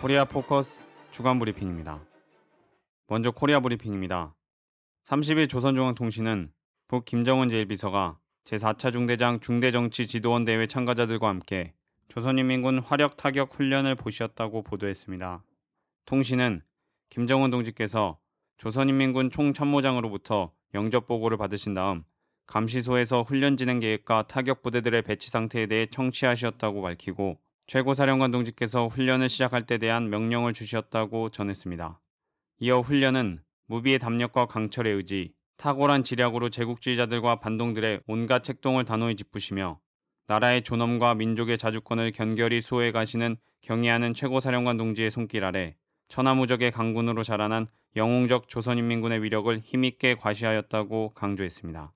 코리아 포커스 주간 브리핑입니다. 먼저 코리아 브리핑입니다. 30일 조선중앙통신은 북 김정은 제1비서가 제4차 중대장 중대정치 지도원 대회 참가자들과 함께 조선인민군 화력 타격 훈련을 보셨다고 보도했습니다. 통신은 김정은 동지께서 조선인민군 총참모장으로부터 영접 보고를 받으신 다음 감시소에서 훈련 진행 계획과 타격 부대들의 배치 상태에 대해 청취하셨다고 밝히고 최고사령관 동지께서 훈련을 시작할 때 대한 명령을 주셨다고 전했습니다. 이어 훈련은 무비의 담력과 강철의 의지, 탁월한 지략으로 제국주의자들과 반동들의 온갖 책동을 단호히 짚으시며 나라의 존엄과 민족의 자주권을 견결히 수호해 가시는 경애하는 최고사령관 동지의 손길 아래 천하무적의 강군으로 자라난 영웅적 조선인민군의 위력을 힘있게 과시하였다고 강조했습니다.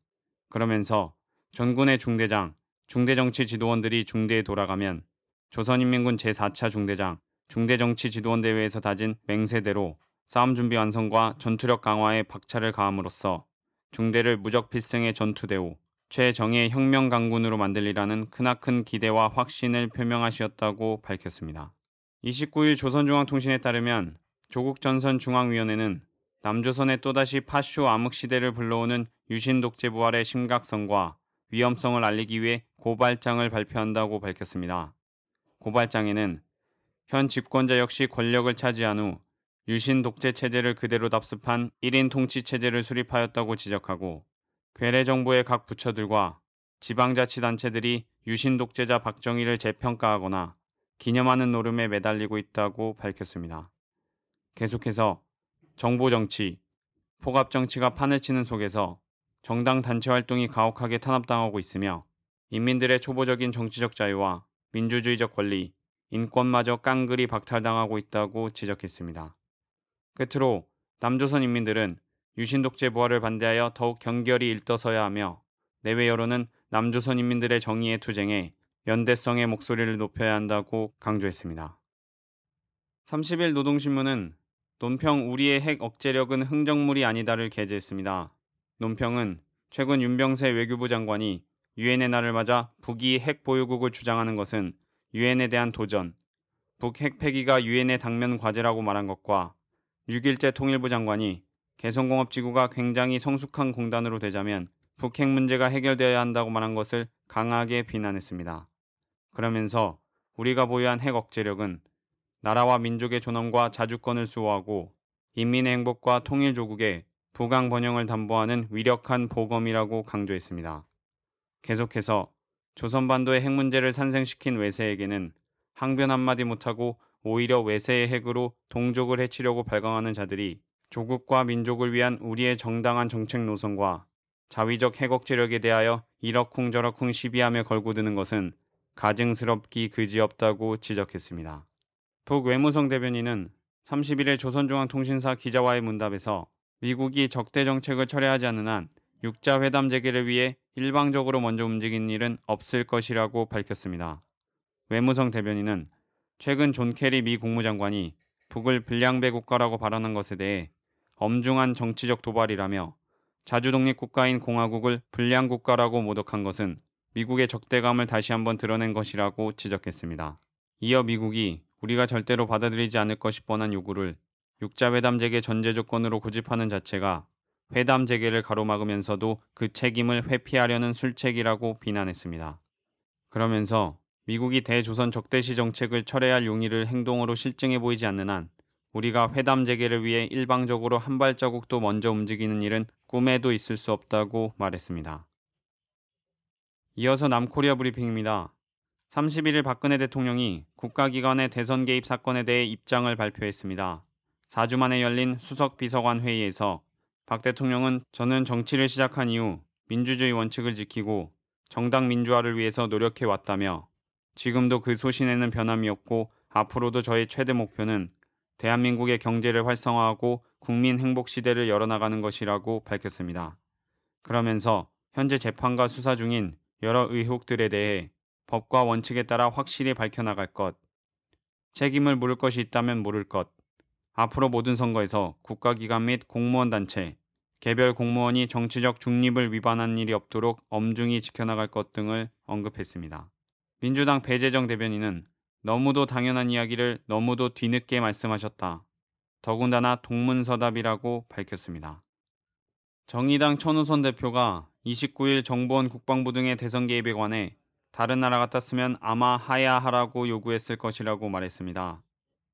그러면서 전군의 중대장, 중대정치 지도원들이 중대에 돌아가면 조선인민군 제4차 중대장, 중대정치 지도원 대회에서 다진 맹세대로 싸움 준비 완성과 전투력 강화에 박차를 가함으로써 중대를 무적 필승의 전투대우, 최정예 혁명 강군으로 만들리라는 크나큰 기대와 확신을 표명하셨다고 밝혔습니다. 29일 조선중앙통신에 따르면 조국 전선 중앙위원회는 남조선의 또다시 파쇼 암흑 시대를 불러오는 유신 독재 부활의 심각성과 위험성을 알리기 위해 고발장을 발표한다고 밝혔습니다. 고발장에는 현 집권자 역시 권력을 차지한 후 유신 독재 체제를 그대로 답습한 1인 통치 체제를 수립하였다고 지적하고 괴뢰 정부의 각 부처들과 지방자치단체들이 유신 독재자 박정희를 재평가하거나 기념하는 노름에 매달리고 있다고 밝혔습니다. 계속해서 정보 정치, 포갑 정치가 판을 치는 속에서 정당 단체 활동이 가혹하게 탄압당하고 있으며 인민들의 초보적인 정치적 자유와 민주주의적 권리, 인권마저 깡그리 박탈당하고 있다고 지적했습니다. 끝으로 남조선 인민들은 유신 독재 부활을 반대하여 더욱 경결히 일떠서야 하며 내외 여론은 남조선 인민들의 정의의 투쟁에 연대성의 목소리를 높여야 한다고 강조했습니다. 30일 노동신문은 논평 우리의 핵 억제력은 흥정물이 아니다를 게재했습니다. 논평은 최근 윤병세 외교부 장관이 유엔의 날을 맞아 북이 핵 보유국을 주장하는 것은 유엔에 대한 도전, 북핵 폐기가 유엔의 당면 과제라고 말한 것과 6일째 통일부 장관이 개성공업지구가 굉장히 성숙한 공단으로 되자면 북핵 문제가 해결되어야 한다고 말한 것을 강하게 비난했습니다. 그러면서 우리가 보유한 핵 억제력은 나라와 민족의 존엄과 자주권을 수호하고 인민의 행복과 통일 조국의 부강 번영을 담보하는 위력한 보검이라고 강조했습니다. 계속해서 조선반도의 핵 문제를 산생시킨 외세에게는 항변 한마디 못하고 오히려 외세의 핵으로 동족을 해치려고 발광하는 자들이 조국과 민족을 위한 우리의 정당한 정책 노선과 자위적 핵 억제력에 대하여 이러쿵 저러쿵 시비하며 걸고 드는 것은 가증스럽기 그지없다고 지적했습니다. 북 외무성 대변인은 31일 조선중앙통신사 기자와의 문답에서 미국이 적대 정책을 철회하지 않는 한 육자 회담 재개를 위해 일방적으로 먼저 움직일 일은 없을 것이라고 밝혔습니다. 외무성 대변인은 최근 존 케리 미 국무장관이 북을 불량배 국가라고 발언한 것에 대해 엄중한 정치적 도발이라며 자주 독립 국가인 공화국을 불량 국가라고 모독한 것은 미국의 적대감을 다시 한번 드러낸 것이라고 지적했습니다. 이어 미국이 우리가 절대로 받아들이지 않을 것이 뻔한 요구를 육자회담 재개 전제 조건으로 고집하는 자체가 회담 재개를 가로막으면서도 그 책임을 회피하려는 술책이라고 비난했습니다. 그러면서 미국이 대조선 적대시 정책을 철회할 용의를 행동으로 실증해 보이지 않는 한 우리가 회담 재개를 위해 일방적으로 한 발자국도 먼저 움직이는 일은 꿈에도 있을 수 없다고 말했습니다. 이어서 남코리아 브리핑입니다. 31일 박근혜 대통령이 국가기관의 대선 개입 사건에 대해 입장을 발표했습니다. 4주 만에 열린 수석 비서관 회의에서 박 대통령은 저는 정치를 시작한 이후 민주주의 원칙을 지키고 정당 민주화를 위해서 노력해 왔다며 지금도 그 소신에는 변함이 없고 앞으로도 저의 최대 목표는 대한민국의 경제를 활성화하고 국민 행복 시대를 열어나가는 것이라고 밝혔습니다. 그러면서 현재 재판과 수사 중인 여러 의혹들에 대해 법과 원칙에 따라 확실히 밝혀나갈 것, 책임을 물을 것이 있다면 물을 것, 앞으로 모든 선거에서 국가기관 및 공무원 단체, 개별 공무원이 정치적 중립을 위반한 일이 없도록 엄중히 지켜나갈 것 등을 언급했습니다. 민주당 배재정 대변인은 너무도 당연한 이야기를 너무도 뒤늦게 말씀하셨다. 더군다나 동문서답이라고 밝혔습니다. 정의당 천우선 대표가 29일 정보원 국방부 등의 대선 개입에 관해 다른 나라 같았으면 아마 하야 하라고 요구했을 것이라고 말했습니다.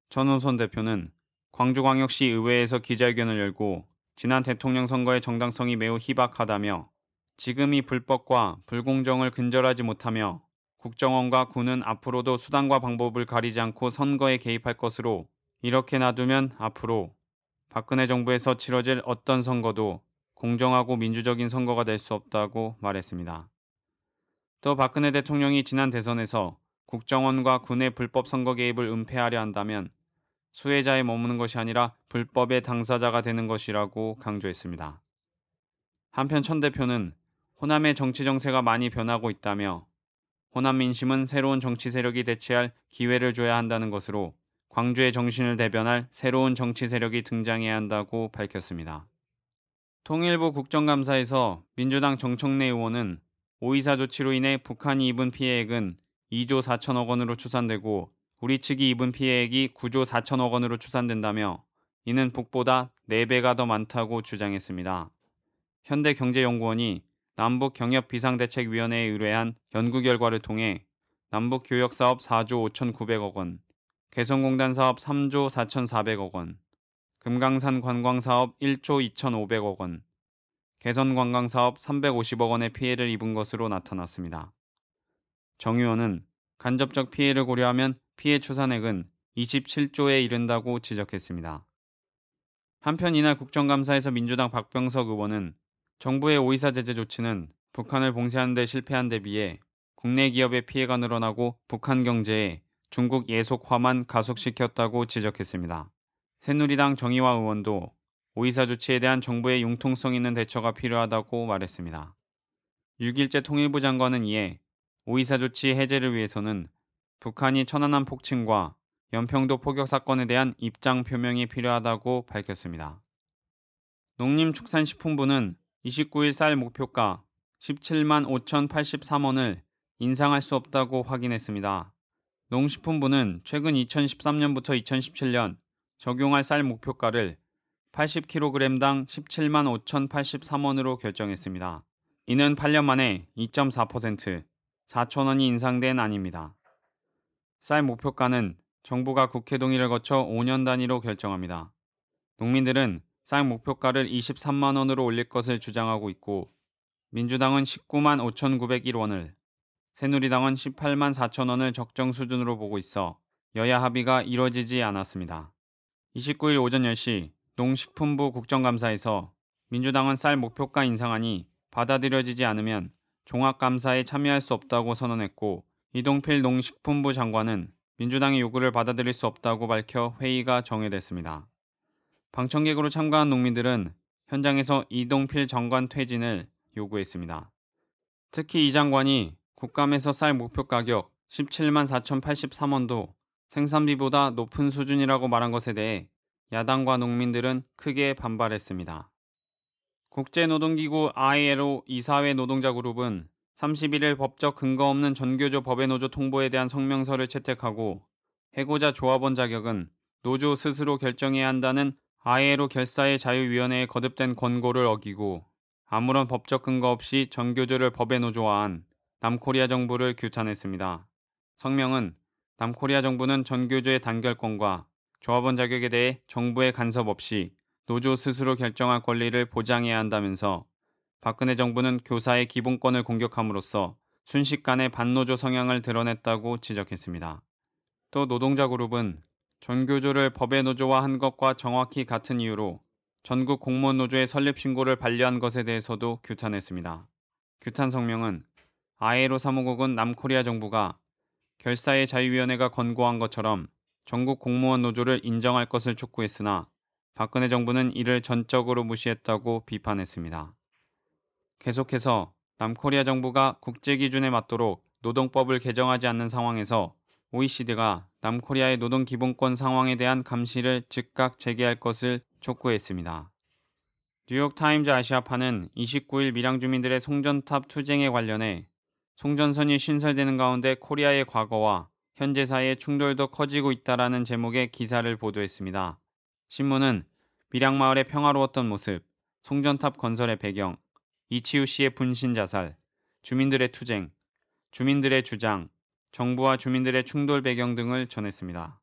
천우선 대표는 광주광역시 의회에서 기자회견을 열고 지난 대통령 선거의 정당성이 매우 희박하다며 지금이 불법과 불공정을 근절하지 못하며 국정원과 군은 앞으로도 수단과 방법을 가리지 않고 선거에 개입할 것으로 이렇게 놔두면 앞으로 박근혜 정부에서 치러질 어떤 선거도 공정하고 민주적인 선거가 될 수 없다고 말했습니다. 또 박근혜 대통령이 지난 대선에서 국정원과 군의 불법 선거 개입을 은폐하려 한다면 수혜자에 머무는 것이 아니라 불법의 당사자가 되는 것이라고 강조했습니다. 한편 천 대표는 호남의 정치 정세가 많이 변하고 있다며 호남 민심은 새로운 정치 세력이 대체할 기회를 줘야 한다는 것으로 광주의 정신을 대변할 새로운 정치 세력이 등장해야 한다고 밝혔습니다. 통일부 국정감사에서 민주당 정청래 의원은 오이사 조치로 인해 북한이 입은 피해액은 2조 4천억 원으로 추산되고 우리 측이 입은 피해액이 9조 4천억 원으로 추산된다며 이는 북보다 4배가 더 많다고 주장했습니다. 현대경제연구원이 남북 경협 비상대책위원회에 의뢰한 연구 결과를 통해 남북 교역 사업 4조 5,900억 원, 개성공단 사업 3조 4,400억 원, 금강산 관광 사업 1조 2,500억 원, 개선 관광 사업 350억 원의 피해를 입은 것으로 나타났습니다. 정 의원은 간접적 피해를 고려하면 피해 추산액은 27조에 이른다고 지적했습니다. 한편 이날 국정감사에서 민주당 박병석 의원은 정부의 오이사 제재 조치는 북한을 봉쇄하는 데 실패한 데 비해 국내 기업의 피해가 늘어나고 북한 경제에 중국 예속화만 가속시켰다고 지적했습니다. 새누리당 정의화 의원도 오이사 조치에 대한 정부의 융통성 있는 대처가 필요하다고 말했습니다. 6일째 통일부 장관은 이에 오이사 조치 해제를 위해서는 북한이 천안함 폭침과 연평도 포격 사건에 대한 입장 표명이 필요하다고 밝혔습니다. 농림축산식품부는 29일 쌀 목표가 17만 5,083원을 인상할 수 없다고 확인했습니다. 농식품부는 최근 2013년부터 2017년 적용할 쌀 목표가를 80kg당 17만 5,083원으로 결정했습니다. 이는 8년 만에 2.4% 4천원이 인상된 안입니다. 쌀 목표가는 정부가 국회 동의를 거쳐 5년 단위로 결정합니다. 농민들은 쌀 목표가를 23만 원으로 올릴 것을 주장하고 있고 민주당은 19만 5,901원을 새누리당은 18만 4천 원을 적정 수준으로 보고 있어 여야 합의가 이뤄지지 않았습니다. 29일 오전 10시 농식품부 국정감사에서 민주당은 쌀 목표가 인상안이 받아들여지지 않으면 종합감사에 참여할 수 없다고 선언했고 이동필 농식품부 장관은 민주당의 요구를 받아들일 수 없다고 밝혀 회의가 정회됐습니다. 방청객으로 참가한 농민들은 현장에서 이동필 장관 퇴진을 요구했습니다. 특히 이 장관이 국감에서 쌀 목표 가격 17만 4,083원도 생산비보다 높은 수준이라고 말한 것에 대해 야당과 농민들은 크게 반발했습니다. 국제노동기구 ILO 이사회 노동자 그룹은 31일 법적 근거 없는 전교조 법의 노조 통보에 대한 성명서를 채택하고 해고자 조합원 자격은 노조 스스로 결정해야 한다는 ILO 결사의 자유위원회에 거듭된 권고를 어기고 아무런 법적 근거 없이 전교조를 법에 노조화한 남코리아 정부를 규탄했습니다. 성명은 남코리아 정부는 전교조의 단결권과 조합원 자격에 대해 정부의 간섭 없이 노조 스스로 결정할 권리를 보장해야 한다면서 박근혜 정부는 교사의 기본권을 공격함으로써 순식간에 반노조 성향을 드러냈다고 지적했습니다. 또 노동자 그룹은 전교조를 법의 노조화 한 것과 정확히 같은 이유로 전국 공무원 노조의 설립 신고를 반려한 것에 대해서도 규탄했습니다. 규탄 성명은 아에로 사무국은 남코리아 정부가 결사의 자유위원회가 권고한 것처럼 전국 공무원 노조를 인정할 것을 촉구했으나 박근혜 정부는 이를 전적으로 무시했다고 비판했습니다. 계속해서 남코리아 정부가 국제 기준에 맞도록 노동법을 개정하지 않는 상황에서 OECD가 남코리아의 노동 기본권 상황에 대한 감시를 즉각 재개할 것을 촉구했습니다. 뉴욕타임즈 아시아판은 29일 밀양 주민들의 송전탑 투쟁에 관련해 송전선이 신설되는 가운데 코리아의 과거와 현재 사이의 충돌도 커지고 있다라는 제목의 기사를 보도했습니다. 신문은 밀양 마을의 평화로웠던 모습, 송전탑 건설의 배경, 이치우 씨의 분신 자살, 주민들의 투쟁, 주민들의 주장, 정부와 주민들의 충돌 배경 등을 전했습니다.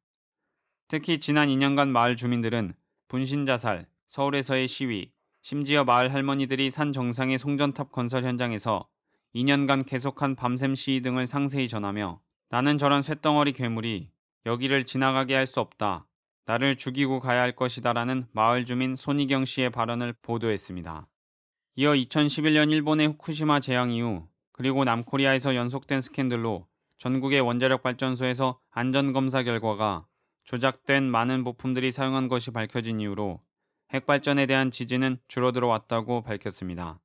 특히 지난 2년간 마을 주민들은 분신 자살, 서울에서의 시위, 심지어 마을 할머니들이 산 정상의 송전탑 건설 현장에서 2년간 계속한 밤샘 시위 등을 상세히 전하며 나는 저런 쇳덩어리 괴물이 여기를 지나가게 할 수 없다. 나를 죽이고 가야 할 것이다라는 마을 주민 손희경 씨의 발언을 보도했습니다. 이어 2011년 일본의 후쿠시마 재앙 이후 그리고 남코리아에서 연속된 스캔들로 전국의 원자력 발전소에서 안전검사 결과가 조작된 많은 부품들이 사용한 것이 밝혀진 이후로 핵발전에 대한 지지는 줄어들어 왔다고 밝혔습니다.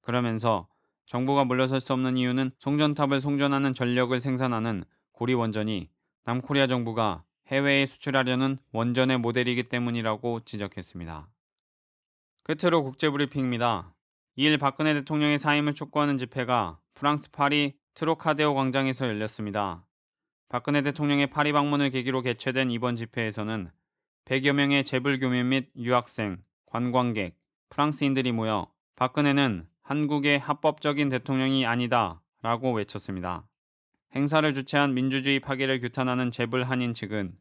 그러면서 정부가 물러설 수 없는 이유는 송전탑을 송전하는 전력을 생산하는 고리 원전이 남코리아 정부가 해외에 수출하려는 원전의 모델이기 때문이라고 지적했습니다. 끝으로 국제브리핑입니다. 2일 박근혜 대통령의 사임을 촉구하는 집회가 프랑스 파리 트로카데오 광장에서 열렸습니다. 박근혜 대통령의 파리 방문을 계기로 개최된 이번 집회에서는 100여 명의 재불교민 및 유학생, 관광객, 프랑스인들이 모여 박근혜는 한국의 합법적인 대통령이 아니다 라고 외쳤습니다. 행사를 주최한 민주주의 파괴를 규탄하는 재불 한인 측은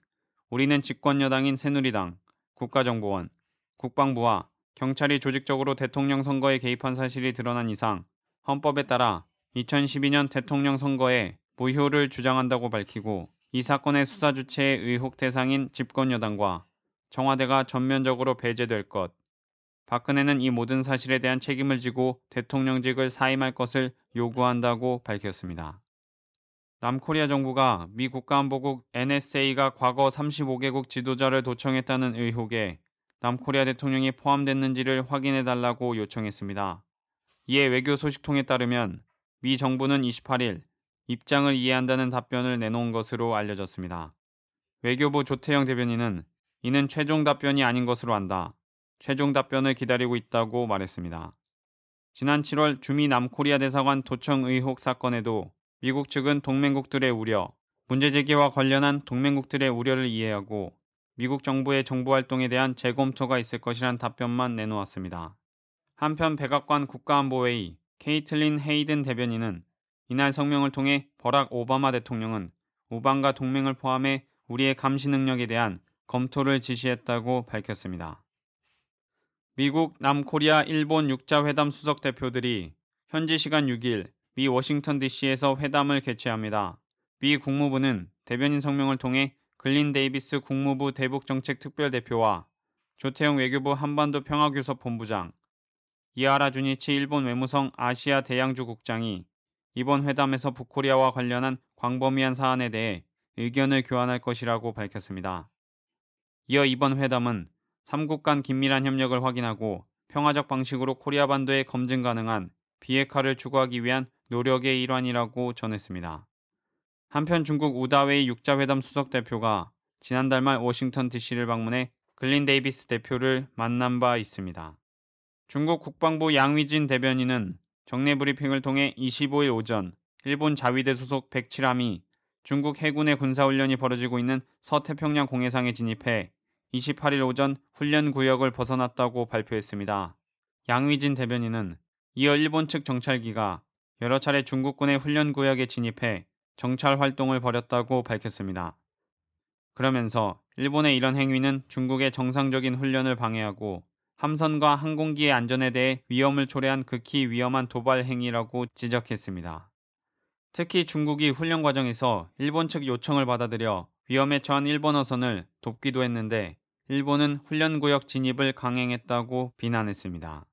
우리는 집권 여당인 새누리당, 국가정보원, 국방부와 경찰이 조직적으로 대통령 선거에 개입한 사실이 드러난 이상 헌법에 따라 2012년 대통령 선거에 무효를 주장한다고 밝히고 이 사건의 수사 주체의 의혹 대상인 집권 여당과 청와대가 전면적으로 배제될 것, 박근혜는 이 모든 사실에 대한 책임을 지고 대통령직을 사임할 것을 요구한다고 밝혔습니다. 남코리아 정부가 미 국가안보국 NSA가 과거 35개국 지도자를 도청했다는 의혹에 남코리아 대통령이 포함됐는지를 확인해 달라고 요청했습니다. 이에 외교 소식통에 따르면 미 정부는 28일 입장을 이해한다는 답변을 내놓은 것으로 알려졌습니다. 외교부 조태영 대변인은 이는 최종 답변이 아닌 것으로 안다. 최종 답변을 기다리고 있다고 말했습니다. 지난 7월 주미 남코리아 대사관 도청 의혹 사건에도 미국 측은 동맹국들의 우려, 문제 제기와 관련한 동맹국들의 우려를 이해하고 미국 정부의 정부 활동에 대한 재검토가 있을 것이란 답변만 내놓았습니다. 한편 백악관 국가안보회의 케이틀린 헤이든 대변인은 이날 성명을 통해 버락 오바마 대통령은 우방과 동맹을 포함해 우리의 감시 능력에 대한 검토를 지시했다고 밝혔습니다. 미국, 남코리아, 일본 육자회담 수석 대표들이 현지 시간 6일 미 워싱턴 DC에서 회담을 개최합니다. 미 국무부는 대변인 성명을 통해 글린 데이비스 국무부 대북정책 특별대표와 조태영 외교부 한반도 평화교섭 본부장, 이하라 주니치 일본 외무성 아시아 대양주 국장이 이번 회담에서 북코리아와 관련한 광범위한 사안에 대해 의견을 교환할 것이라고 밝혔습니다. 이어 이번 회담은 3국 간 긴밀한 협력을 확인하고 평화적 방식으로 코리아 반도에 검증 가능한 비핵화를 추구하기 위한 노력의 일환이라고 전했습니다. 한편 중국 우다웨이 육자회담 수석 대표가 지난달 말 워싱턴 DC를 방문해 글린 데이비스 대표를 만난 바 있습니다. 중국 국방부 양위쥔 대변인은 정례 브리핑을 통해 25일 오전 일본 자위대 소속 107함이 중국 해군의 군사훈련이 벌어지고 있는 서태평양 공해상에 진입해 28일 오전 훈련 구역을 벗어났다고 발표했습니다. 양위진 대변인은 이어 일본 측 정찰기가 여러 차례 중국군의 훈련 구역에 진입해 정찰 활동을 벌였다고 밝혔습니다. 그러면서 일본의 이런 행위는 중국의 정상적인 훈련을 방해하고 함선과 항공기의 안전에 대해 위험을 초래한 극히 위험한 도발 행위라고 지적했습니다. 특히 중국이 훈련 과정에서 일본 측 요청을 받아들여 위험에 처한 일본 어선을 돕기도 했는데 일본은 훈련 구역 진입을 강행했다고 비난했습니다.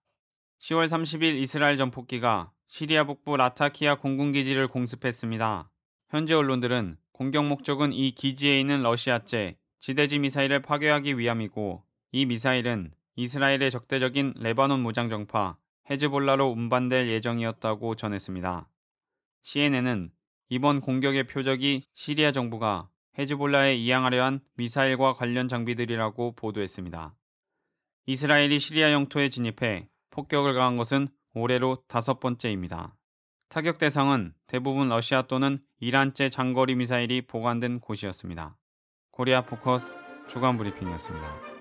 10월 30일 이스라엘 전폭기가 시리아 북부 라타키아 공군기지를 공습했습니다. 현재 언론들은 공격 목적은 이 기지에 있는 러시아제 지대지 미사일을 파괴하기 위함이고 이 미사일은 이스라엘의 적대적인 레바논 무장정파 헤즈볼라로 운반될 예정이었다고 전했습니다. CNN은 이번 공격의 표적이 시리아 정부가 헤즈볼라에 이양하려 한 미사일과 관련 장비들이라고 보도했습니다. 이스라엘이 시리아 영토에 진입해 폭격을 가한 것은 올해로 다섯 번째입니다. 타격 대상은 대부분 러시아 또는 이란제 장거리 미사일이 보관된 곳이었습니다. 코리아 포커스 주간 브리핑이었습니다.